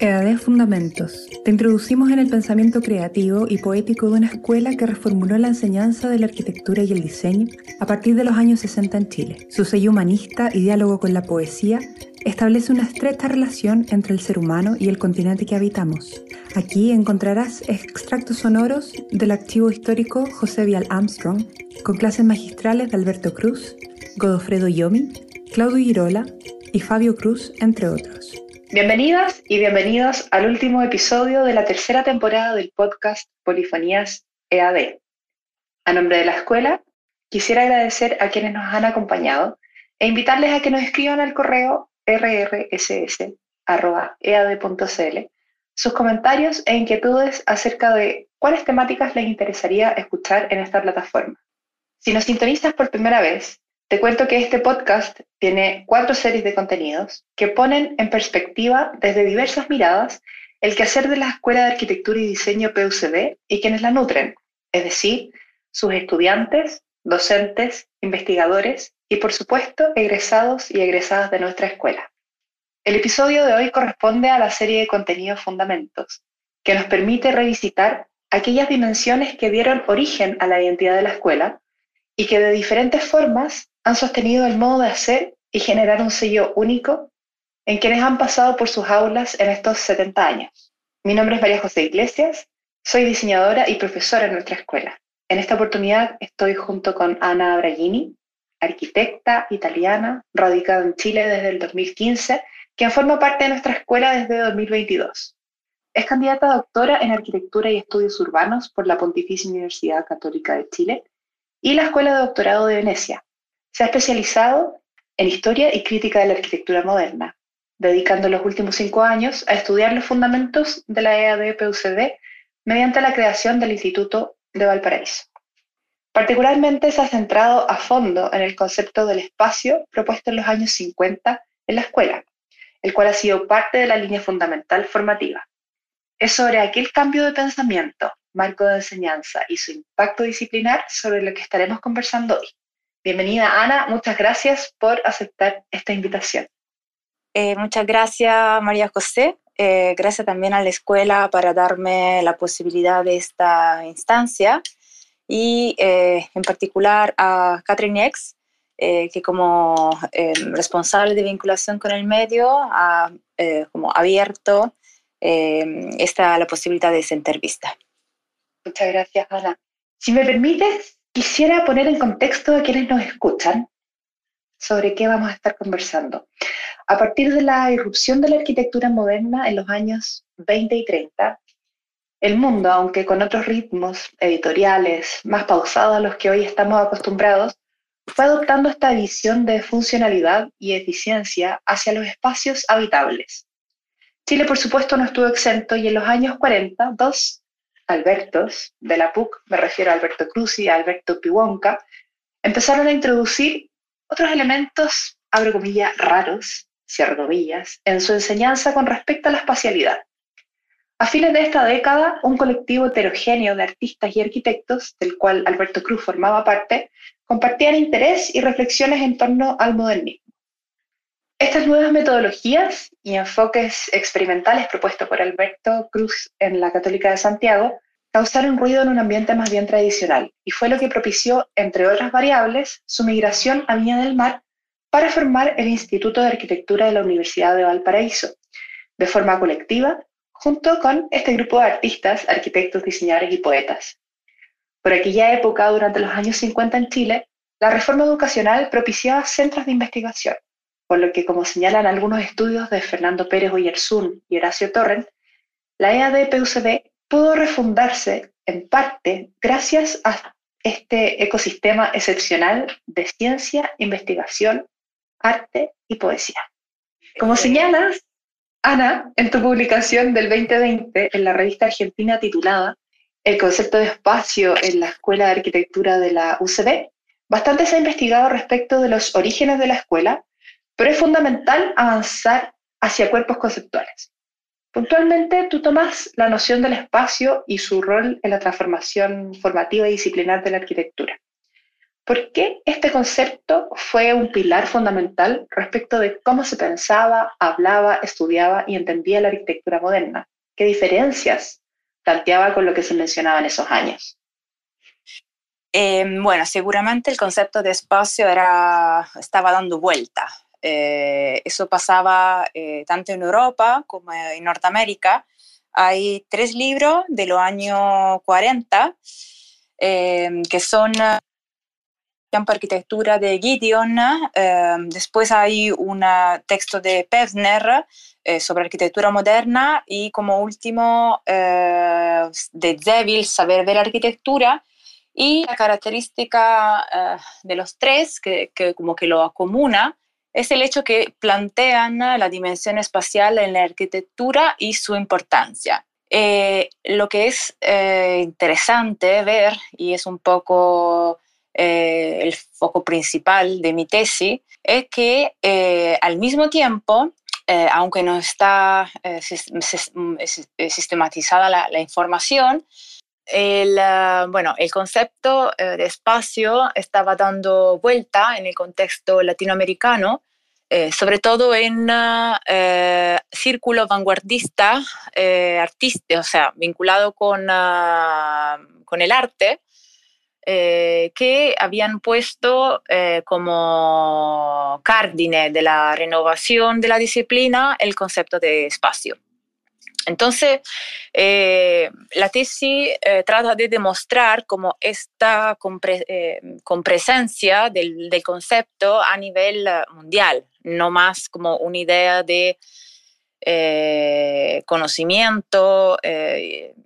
EAD Fundamentos. Te introducimos en el pensamiento creativo y poético de una escuela que reformuló la enseñanza de la arquitectura y el diseño a partir de los años 60 en Chile. Su sello humanista y diálogo con la poesía establece una estrecha relación entre el ser humano y el continente que habitamos. Aquí encontrarás extractos sonoros del archivo histórico José Vial Armstrong, con clases magistrales de Alberto Cruz, Godofredo Yomi, Claudio Girola y Fabio Cruz, entre otros. Bienvenidas y bienvenidos al último episodio de la tercera temporada del podcast Polifonías EAD. A nombre de la escuela, quisiera agradecer a quienes nos han acompañado e invitarles a que nos escriban al correo rrss.ead.cl sus comentarios e inquietudes acerca de cuáles temáticas les interesaría escuchar en esta plataforma. Si nos sintonizas por primera vez, te cuento que este podcast tiene cuatro series de contenidos que ponen en perspectiva desde diversas miradas el quehacer de la Escuela de Arquitectura y Diseño PUCD y quienes la nutren, es decir, sus estudiantes, docentes, investigadores y por supuesto egresados y egresadas de nuestra escuela. El episodio de hoy corresponde a la serie de contenidos fundamentos, que nos permite revisitar aquellas dimensiones que dieron origen a la identidad de la escuela y que de diferentes formas han sostenido el modo de hacer y generar un sello único en quienes han pasado por sus aulas en estos 70 años. Mi nombre es María José Iglesias, soy diseñadora y profesora en nuestra escuela. En esta oportunidad estoy junto con Ana Abragini, arquitecta italiana, radicada en Chile desde el 2015, quien forma parte de nuestra escuela desde 2022. Es candidata a doctora en Arquitectura y Estudios Urbanos por la Pontificia Universidad Católica de Chile y la Escuela de Doctorado de Venecia, se ha especializado en historia y crítica de la arquitectura moderna, dedicando los últimos cinco años a estudiar los fundamentos de la EAD-PUCD mediante la creación del Instituto de Valparaíso. Particularmente se ha centrado a fondo en el concepto del espacio propuesto en los años 50 en la escuela, el cual ha sido parte de la línea fundamental formativa. Es sobre aquel cambio de pensamiento, marco de enseñanza y su impacto disciplinar sobre lo que estaremos conversando hoy. Bienvenida Ana, muchas gracias por aceptar esta invitación. Eh, muchas gracias María José, eh, gracias también a la escuela para darme la posibilidad de esta instancia y eh, en particular a Catherine X, que como responsable de vinculación con el medio ha como abierto esta, la posibilidad de esta entrevista. Muchas gracias Ana. Si me permites, Quisiera poner en contexto a quienes nos escuchan sobre qué vamos a estar conversando. A partir de la irrupción de la arquitectura moderna en los años 20 y 30, el mundo, aunque con otros ritmos editoriales más pausados a los que hoy estamos acostumbrados, fue adoptando esta visión de funcionalidad y eficiencia hacia los espacios habitables. Chile, por supuesto, no estuvo exento y en los años 40, dos Albertos de la PUC, me refiero a Alberto Cruz y a Alberto Piwonka, empezaron a introducir otros elementos, abro comillas, raros, cierro comillas, en su enseñanza con respecto a la espacialidad. A fines de esta década, un colectivo heterogéneo de artistas y arquitectos, del cual Alberto Cruz formaba parte, compartían interés y reflexiones en torno al modernismo. Estas nuevas metodologías y enfoques experimentales propuestos por Alberto Cruz en la Católica de Santiago causaron ruido en un ambiente más bien tradicional y fue lo que propició, entre otras variables, su migración a Viña del Mar para formar el Instituto de Arquitectura de la Universidad de Valparaíso, de forma colectiva, junto con este grupo de artistas, arquitectos, diseñadores y poetas. Por aquella época, durante los años 50 en Chile, la reforma educacional propiciaba centros de investigación, por lo que, como señalan algunos estudios de Fernando Pérez Oyerzún y Horacio Torrent, la EAD-PUCB pudo refundarse en parte gracias a este ecosistema excepcional de ciencia, investigación, arte y poesía. Como señalas, Ana, en tu publicación del 2020 en la revista argentina titulada El concepto de espacio en la Escuela de Arquitectura de la UCB, bastante se ha investigado respecto de los orígenes de la escuela pero es fundamental avanzar hacia cuerpos conceptuales. Puntualmente, tú tomas la noción del espacio y su rol en la transformación formativa y disciplinar de la arquitectura. ¿Por qué este concepto fue un pilar fundamental respecto de cómo se pensaba, hablaba, estudiaba y entendía la arquitectura moderna? ¿Qué diferencias planteaba con lo que se mencionaba en esos años? Eh, bueno, seguramente el concepto de espacio era, estaba dando vuelta. Eh, eso pasaba eh, tanto en Europa como en Norteamérica. Hay tres libros de los años 40 que son campo arquitectura de Gideon. después hay un texto de Pevsner sobre arquitectura moderna y como último de Zevil, Saber ver arquitectura. Y la característica de los tres, que, que, como que lo acomuna, es el hecho que plantean la dimensión espacial en la arquitectura y su importancia. Eh, lo que es eh, interesante ver, y es un poco eh, el foco principal de mi tesis, es que al mismo tiempo, aunque no está sistematizada la, la información, el, ah, bueno, el concepto eh, de espacio estaba dando vuelta en el contexto latinoamericano, eh, sobre todo en uh, círculo vanguardista, artista, o sea, vinculado con, ah, con el arte, que habían puesto como cardine de la renovación de la disciplina el concepto de espacio. Entonces, eh, la tesis eh, trata de demostrar cómo esta eh, compresencia del, concepto a nivel mundial, no más como una idea de conocimiento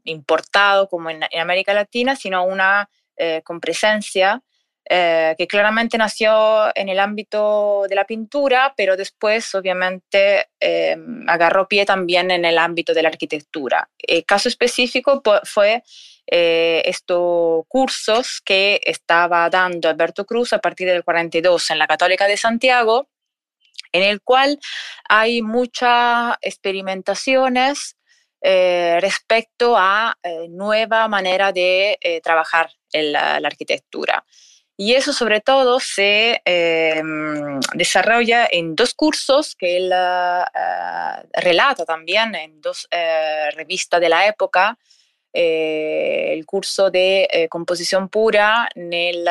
importado como en, en, América Latina, sino una compresencia eh, que claramente nació en el ámbito de la pintura, pero después obviamente eh, agarró pie también en el ámbito de la arquitectura. El caso específico fue eh, estos cursos que estaba dando Alberto Cruz a partir del 42 en la Católica de Santiago, en el cual hay muchas experimentaciones respecto a nueva manera de trabajar en la arquitectura. Y eso sobre todo se em, desarrolla en dos cursos que él uh, relata también en dos uh, revistas de la época. Eh, el curso de composición pura en el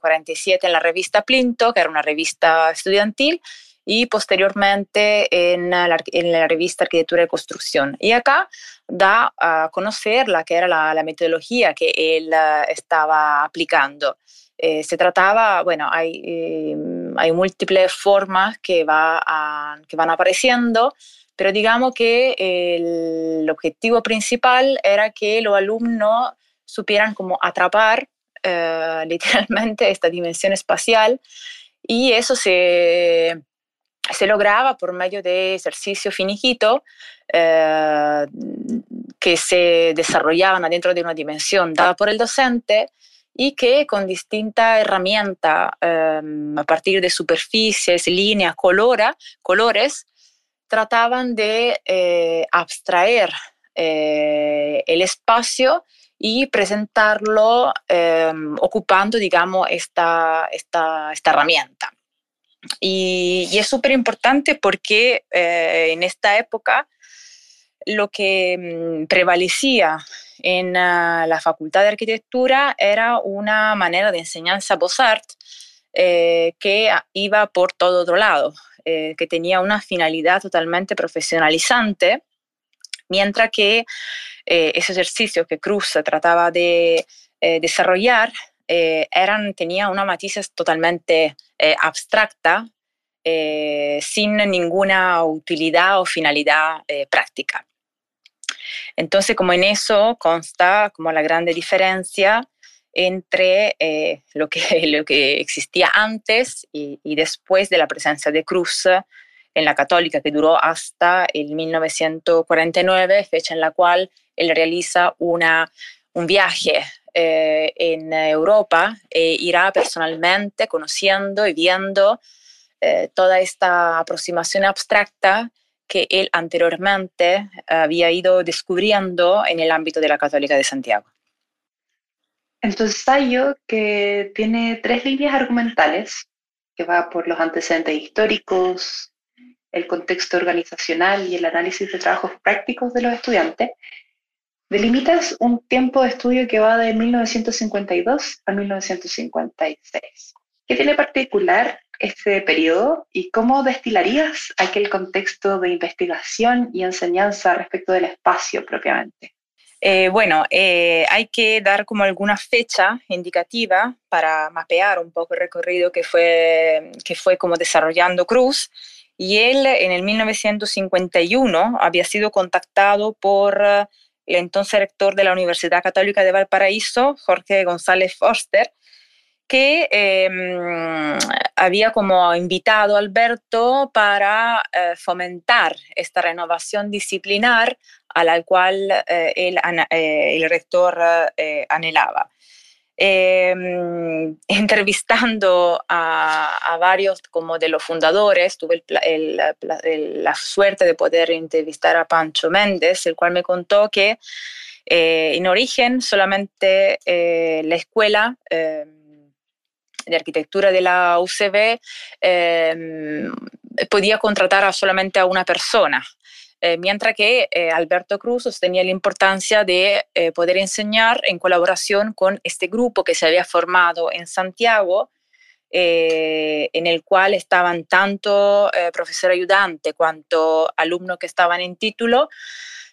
47 en la revista Plinto, que era una revista estudiantil, y posteriormente en la, en la, revista Arquitectura y Construcción. Y acá da a conocer la que era la, la metodología que él estaba aplicando. Eh, se trataba, bueno, hay, eh, hay múltiples formas que, va que van apareciendo, pero digamos que el, objetivo principal era que los alumnos supieran como atrapar eh, literalmente esta dimensión espacial y eso se, se lograba por medio de ejercicios finiquitos que se desarrollaban dentro de una dimensión dada por el docente y que con distintas herramientas, em, a partir de superficies, líneas, colora, colores, trataban de eh, abstraer eh, el espacio y presentarlo em, ocupando, digamos, esta, esta, esta herramienta. Y, es súper importante porque eh, en esta época lo que mm, prevalecía en ah, la Facultad de Arquitectura era una manera de enseñanza Beaux-Arts eh, que iba por todo otro lado, eh, que tenía una finalidad totalmente profesionalizante, mientras que eh, ese ejercicio que Cruz trataba de desarrollar eran, tenía una matices totalmente abstracta, sin ninguna utilidad o finalidad práctica. Entonces, como en eso consta como la grande diferencia entre eh, lo, que, lo que existía antes y, después de la presencia de Cruz en la católica, que duró hasta el 1949, fecha en la cual él realiza una, un viaje eh, en Europa e irá personalmente conociendo y viendo eh, toda esta aproximación abstracta que él anteriormente había ido descubriendo en el ámbito de la Católica de Santiago. en tu ensayo, que tiene tres líneas argumentales, que va por los antecedentes históricos, el contexto organizacional y el análisis de trabajos prácticos de los estudiantes, delimitas un tiempo de estudio que va de 1952 a 1956. ¿Qué tiene particular este periodo y cómo destilarías aquel contexto de investigación y enseñanza respecto del espacio propiamente? Eh, bueno, eh, hay que dar como alguna fecha indicativa para mapear un poco el recorrido que fue, que fue como desarrollando Cruz. Y él en el 1951 había sido contactado por el entonces rector de la Universidad Católica de Valparaíso, Jorge González Forster, que em, había como invitado a Alberto para eh, fomentar esta renovación disciplinar a la cual eh, eh, el rector anhelaba. Em, entrevistando a, varios como de los fundadores, tuve la suerte de poder entrevistar a Pancho Méndez, el cual me contó que en origen solamente la escuela em, de arquitectura de la UCB em, podía contratar solamente a una persona. Eh, mientras que eh, Alberto Cruz sostenía la importancia de eh, poder enseñar en colaboración con este grupo que se había formado en Santiago, en el cual estaban tanto profesor ayudante cuanto alumnos que estaban en título,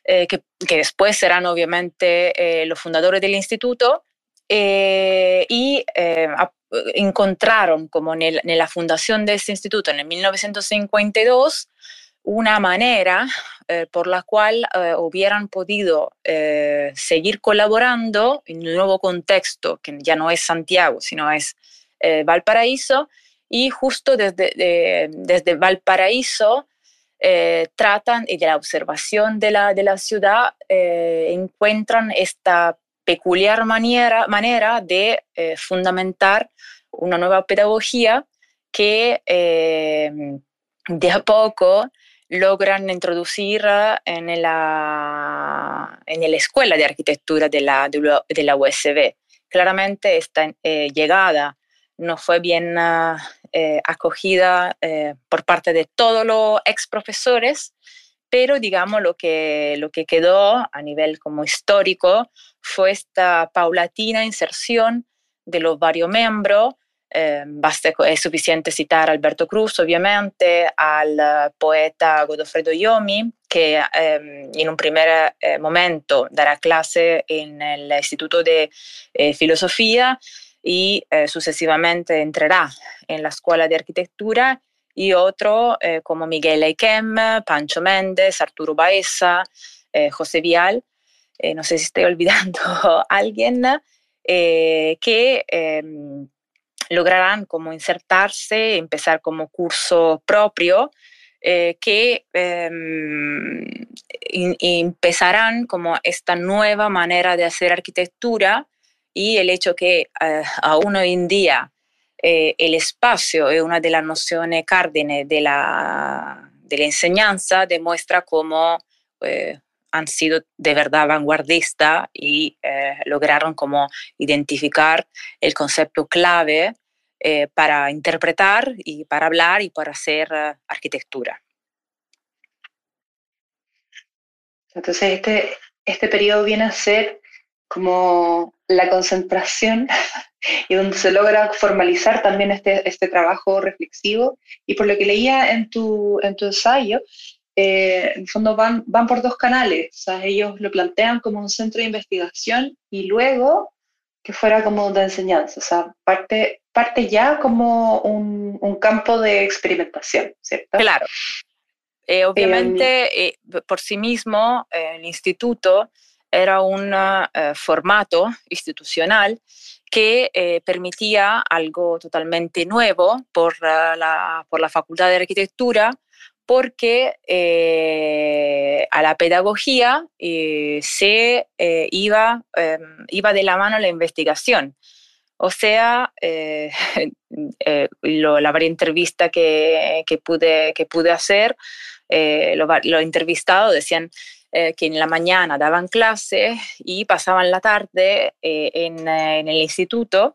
que, que, después serán obviamente los fundadores del instituto, y encontraron como en, la fundación de este instituto en el 1952 una manera eh, por la cual eh, hubieran podido eh, seguir colaborando en un nuevo contexto, que ya no es Santiago, sino es Valparaíso, y justo desde, desde Valparaíso tratan y de la observación de la, de la ciudad encuentran esta peculiar manera, manera de fundamentar una nueva pedagogía que de a poco logran introducir en la, en la escuela de arquitectura de la, de la USB. Claramente esta eh, llegada no fue bien acogida por parte de todos los ex profesores, pero digamos lo que, lo que quedó a nivel como histórico fue esta paulatina inserción de los varios miembros. Eh, es suficiente citar a Alberto Cruz, obviamente, al eh, poeta Godofredo Yomi, que em, en un primer eh, momento dará clase en el Instituto de Filosofía y sucesivamente entrará en la Escuela de Arquitectura y otro eh, como Miguel Eikem, Pancho Méndez, Arturo Baeza, eh, José Vial, eh, no sé si estoy olvidando alguien, que lograrán como insertarse, empezar como curso propio, que em, empezarán como esta nueva manera de hacer arquitectura y el hecho que aún hoy en día eh, el espacio es una de las nociones cardine de la, de la enseñanza, demuestra cómo eh, han sido de verdad vanguardistas y eh, lograron como identificar el concepto clave para interpretar y para hablar y para hacer arquitectura. Entonces, este, este periodo viene a ser como la concentración y donde se logra formalizar también este, este trabajo reflexivo. Y por lo que leía en tu, en tu ensayo, eh, en el fondo van, van por dos canales. O sea, ellos lo plantean como un centro de investigación y luego que fuera como de enseñanza. O sea, parte, parte ya como un, un campo de experimentación, ¿cierto? Claro. Eh, obviamente, em, eh, por sí mismo, el instituto era un formato institucional que eh, permitía algo totalmente nuevo por la, por la Facultad de Arquitectura, porque eh, a la pedagogía eh, se iba, em, iba de la mano la investigación. O sea, la varias entrevista que, que, pude, que pude hacer, lo entrevistados decían, que en la mañana daban clase y pasaban la tarde en, en, el instituto,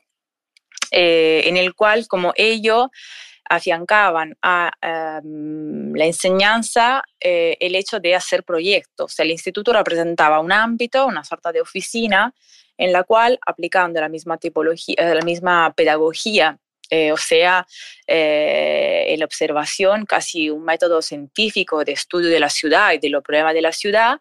en el cual como ellos afiancaban a em, la enseñanza eh, el hecho de hacer proyectos. El instituto representaba un ámbito, una sorta de oficina en la cual, aplicando la misma tipología, eh, la misma pedagogía, eh, o sea, en la observación, casi un método científico de estudio de la ciudad y de los problemas de la ciudad,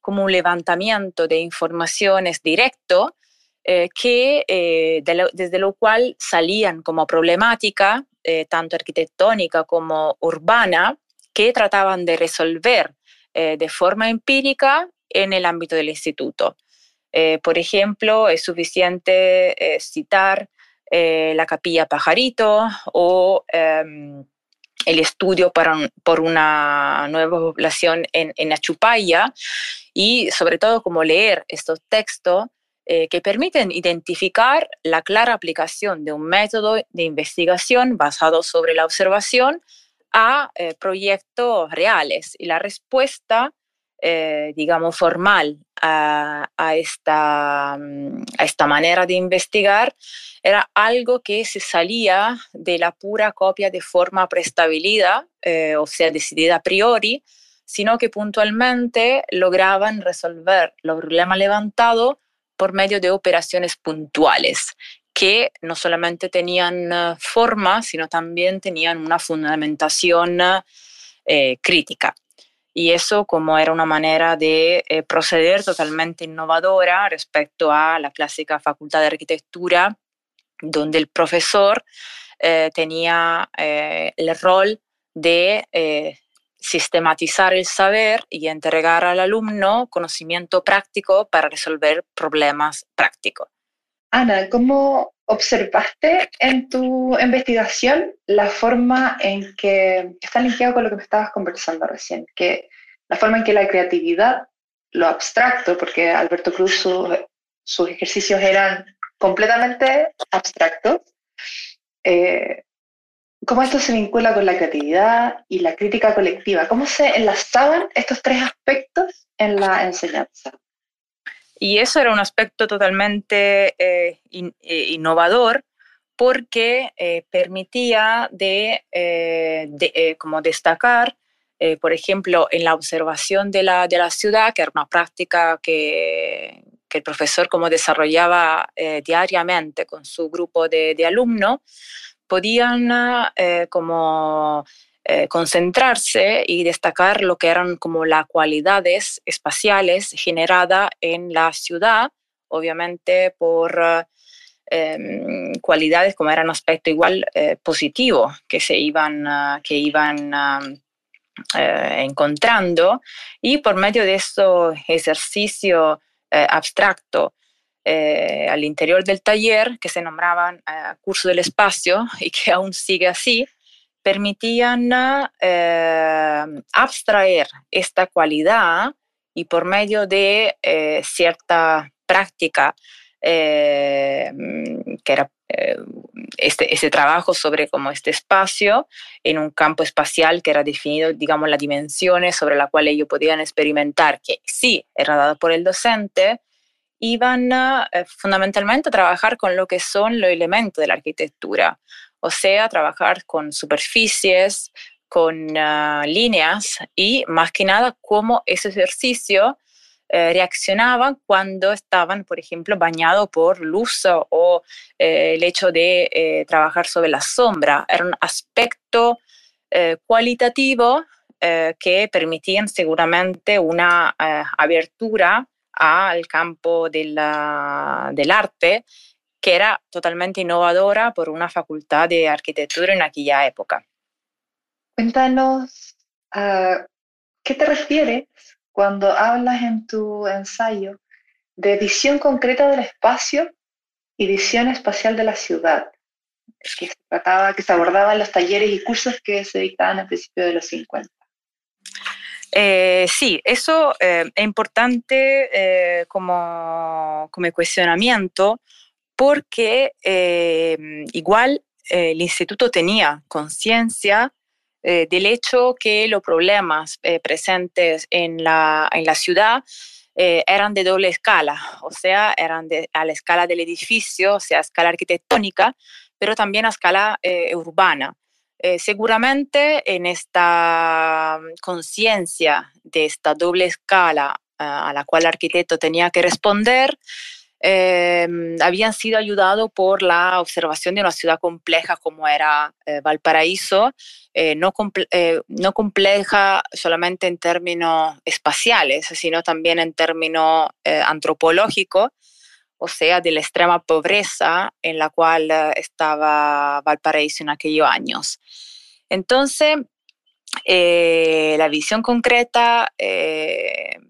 como un levantamiento de informaciones directo, que desde lo cual salían como problemática eh, tanto arquitectónica como urbana, que trataban de resolver eh, de forma empírica en el ámbito del instituto. Eh, por ejemplo, es suficiente citar la capilla Pajarito o em, el estudio para, por una nueva población en, en Achupaya y sobre todo como leer estos textos eh, que permiten identificar la clara aplicación de un método de investigación basado sobre la observación a eh, proyectos reales. Y la respuesta, eh, digamos, formal a, esta, mm, a, esta, manera de investigar era algo que se salía de la pura copia de forma preestabilida, o sea, decidida a priori, sino que puntualmente lograban resolver los problemas levantados por medio de operaciones puntuales que no solamente tenían eh, forma, sino también tenían una fundamentación eh, crítica. Y eso como era una manera de eh, proceder totalmente innovadora respecto a la clásica facultad de arquitectura, donde el profesor tenía el rol de sistematizar el saber y entregar al alumno conocimiento práctico para resolver problemas prácticos. Ana, ¿cómo observaste en tu investigación la forma en que, está linkeado con lo que me estabas conversando recién, que la forma en que la creatividad, lo abstracto, porque Alberto Cruz sus ejercicios eran completamente abstractos, eh, cómo esto se vincula con la creatividad y la crítica colectiva. ¿Cómo se enlazaban estos tres aspectos en la enseñanza? Y eso era un aspecto totalmente eh, eh, innovador porque eh, permitía de, como destacar, por ejemplo, en la observación de la, de la, ciudad, que era una práctica que, que el profesor como desarrollaba diariamente con su grupo de, de alumnos, podían eh, como eh, concentrarse y destacar lo que eran como las cualidades espaciales generadas en la ciudad, obviamente por em, cualidades como eran aspecto igual eh, positivo que se iban, que iban encontrando y por medio de este ejercicio abstracto eh, al interior del taller, que se nombraban eh, Curso del Espacio y que aún sigue así, permitían eh, abstraer esta cualidad y por medio de cierta práctica, que era este, ese trabajo sobre como este espacio en un campo espacial que era definido, digamos, las dimensiones sobre las cuales ellos podían experimentar, que sí, era dado por el docente, iban eh, fundamentalmente a trabajar con lo que son los elementos de la arquitectura, o sea, trabajar con superficies, con ah, líneas y más que nada cómo ese ejercicio eh, reaccionaban cuando estaban, por ejemplo, bañados por luz o eh, el hecho de trabajar sobre la sombra. Era un aspecto cualitativo que permitían seguramente una abertura al campo del arte, que era totalmente innovadora por una facultad de arquitectura en aquella época. Cuéntanos, ¿a ¿qué te refieres cuando hablas en tu ensayo de visión concreta del espacio y visión espacial de la ciudad? Que se, trataba, que se abordaba en los talleres y cursos que se dictaban a principios de los 50. Eh, sí, eso eh, es importante eh, como, como, cuestionamiento porque igual el instituto tenía conciencia del hecho que los problemas presentes en la, en la ciudad eran de doble escala, o sea, eran a la escala del edificio, o sea, a escala arquitectónica, pero también a escala urbana. Seguramente en esta mm, conciencia de esta doble escala a la cual el arquitecto tenía que responder, Em, habían sido ayudados por la observación de una ciudad compleja como era eh, Valparaíso, eh, no, eh, no, compleja solamente en términos espaciales, sino también en términos antropológicos, o sea, de la extrema pobreza en la cual estaba Valparaíso en aquellos años. Entonces, la visión concreta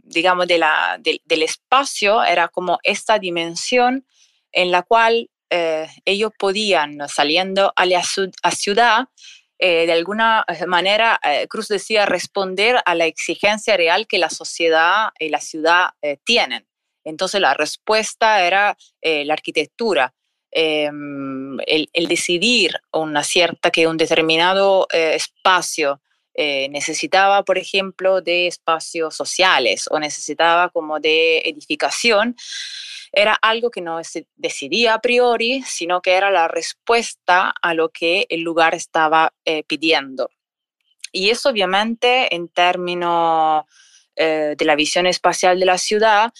digamos, de la, del espacio era como esta dimensión en la cual eh, ellos podían, saliendo a la ciudad, eh, de alguna manera, eh, Cruz decía, responder a la exigencia real que la sociedad y la ciudad tienen. Entonces la respuesta era la arquitectura, em, el, decidir una cierta, que un determinado espacio eh, necesitaba, por ejemplo, de espacios sociales o necesitaba como de edificación, era algo que no se decidía a priori, sino que era la respuesta a lo que el lugar estaba eh, pidiendo. Y eso obviamente en términos eh, de la visión espacial de la ciudad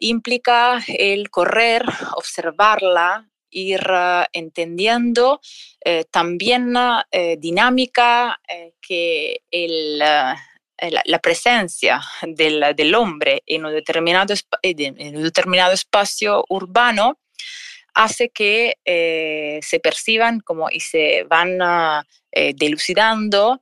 implica el correr, observarla, ir entendiendo eh, también eh, dinámica eh, que la, presencia del, hombre en un, determinado en un determinado espacio urbano hace que se perciban como y se van delucidando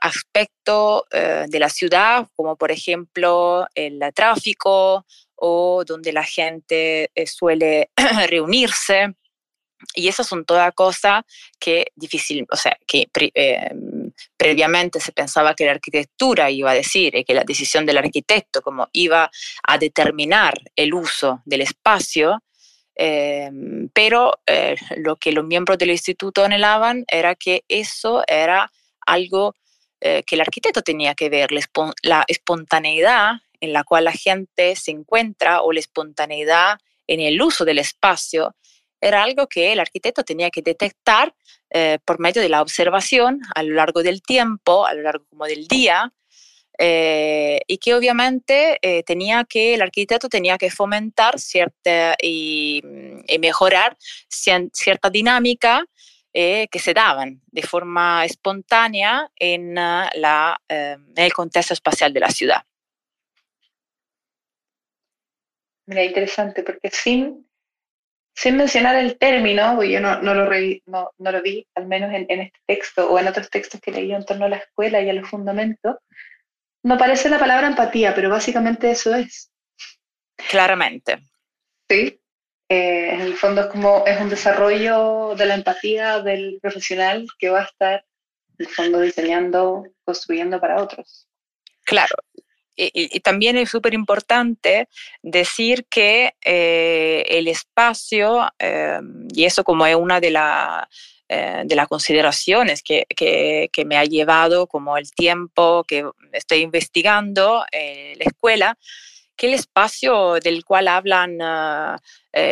aspectos de la ciudad, como por ejemplo el tráfico, o donde la gente eh, suele reunirse. Y esas son todas cosas que difícil, o sea, que em, previamente se pensaba que la arquitectura iba a decir y que la decisión del arquitecto como iba a determinar el uso del espacio, em, pero eh, lo que los miembros del instituto anhelaban era que eso era algo eh, que el arquitecto tenía que ver, la espontaneidad en la cual la gente se encuentra o la espontaneidad en el uso del espacio era algo que el arquitecto tenía que detectar eh, por medio de la observación a lo largo del tiempo, a lo largo como del día, eh, y que obviamente tenía que, el arquitecto tenía que fomentar cierta y, mejorar cierta dinámica que se daban de forma espontánea en, la, en el contexto espacial de la ciudad. Mira, interesante, porque sin, sin mencionar el término, porque yo no, no, lo, no, no, lo vi, al menos en, en, este texto o en otros textos que leí en torno a la escuela y a los fundamentos, no aparece la palabra empatía, pero básicamente eso es. Claramente. Sí. Eh, en el fondo es como es un desarrollo de la empatía del profesional que va a estar en el fondo diseñando, construyendo para otros. Claro, y, también es súper importante decir que eh, el espacio, eh, y eso como es una de, eh, de las consideraciones que, que, me ha llevado como el tiempo que estoy investigando la escuela, que el espacio del cual hablan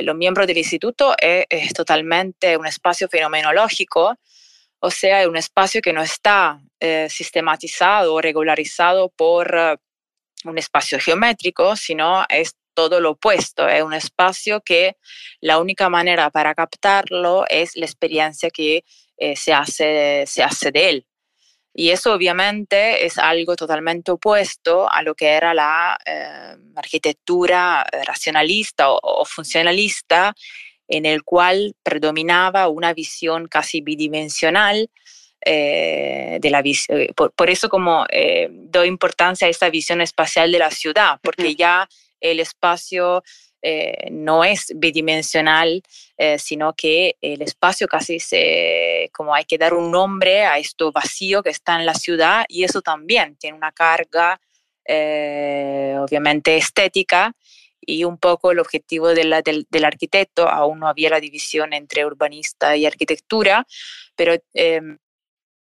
los miembros del instituto es, es, totalmente un espacio fenomenológico, o sea, es un espacio que no está sistematizado o regularizado por un espacio geométrico, sino es todo lo opuesto, es un espacio que la única manera para captarlo es la experiencia que eh, se, hace, se hace de él. Y eso obviamente es algo totalmente opuesto a lo que era la eh, arquitectura racionalista o, funcionalista, en el cual predominaba una visión casi bidimensional eh, de la eh, por, por, eso como eh, doy importancia a esta visión espacial de la ciudad, porque ya el espacio no es bidimensional, sino que el espacio casi se, como hay que dar un nombre a esto vacío que está en la ciudad y eso también tiene una carga obviamente estética y un poco el objetivo de la, del, arquitecto, aún no había la división entre urbanista y arquitectura, pero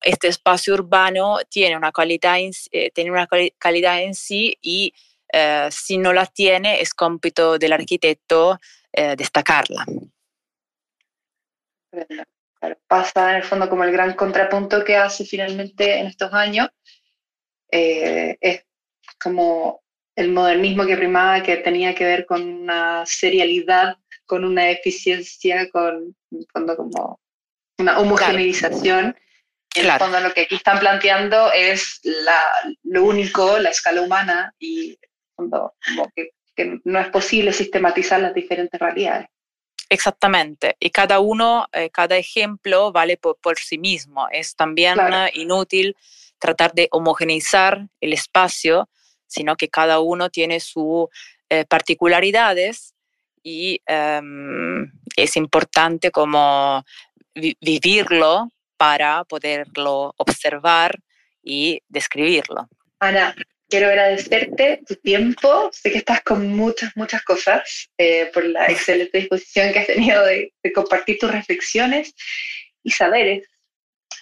este espacio urbano tiene una calidad en, eh, tiene una calidad en sí y eh, si no la tiene es cómpito del arquitecto eh, destacarla. Pasa en el fondo como el gran contrapunto que hace finalmente en estos años. es como el modernismo que primaba, que tenía que ver con una serialidad, con una eficiencia, con en fondo como una homogeneización. En el fondo lo que aquí están planteando es la, lo único, la escala humana, y como que, no es posible sistematizar las diferentes realidades. Exactamente, y cada uno, eh, cada ejemplo vale por, por, sí mismo. Es también inútil tratar de homogeneizar el espacio, sino que cada uno tiene sus eh, particularidades y em, es importante como vivirlo para poderlo observar y describirlo. Ana, quiero agradecerte tu tiempo. Sé que estás con muchas, muchas cosas eh, por la excelente disposición que has tenido de, compartir tus reflexiones y saberes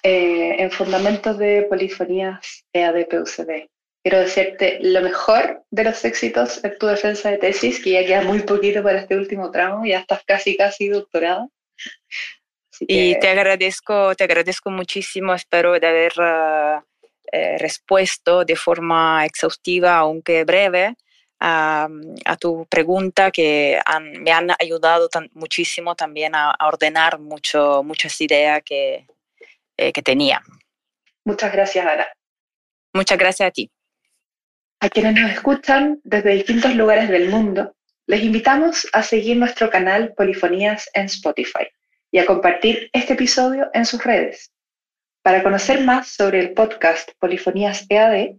eh, en fundamentos de polifonías EAD-PUCD. Quiero desearte lo mejor de los éxitos en tu defensa de tesis, que ya queda muy poquito para este último tramo, ya estás casi, casi doctorada. Y te agradezco, te agradezco muchísimo, espero de haber uh, eh, respuesto de forma exhaustiva, aunque breve, a, tu pregunta que me han ayudado muchísimo también a, ordenar mucho, muchas ideas que, eh, que tenía. Muchas gracias, Ana. Muchas gracias a ti. A quienes nos escuchan desde distintos lugares del mundo, les invitamos a seguir nuestro canal Polifonías en Spotify y a compartir este episodio en sus redes. Para conocer más sobre el podcast Polifonías EAD,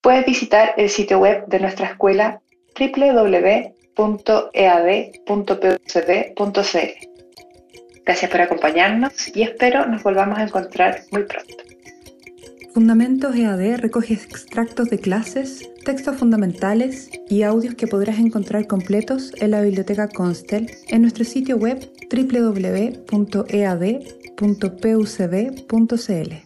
puedes visitar el sitio web de nuestra escuela www.ead.pucd.cl. Gracias por acompañarnos y espero nos volvamos a encontrar muy pronto. Fundamentos EAD recoge extractos de clases, textos fundamentales y audios que podrás encontrar completos en la biblioteca Constel en nuestro sitio web www.ead.pucd.cl.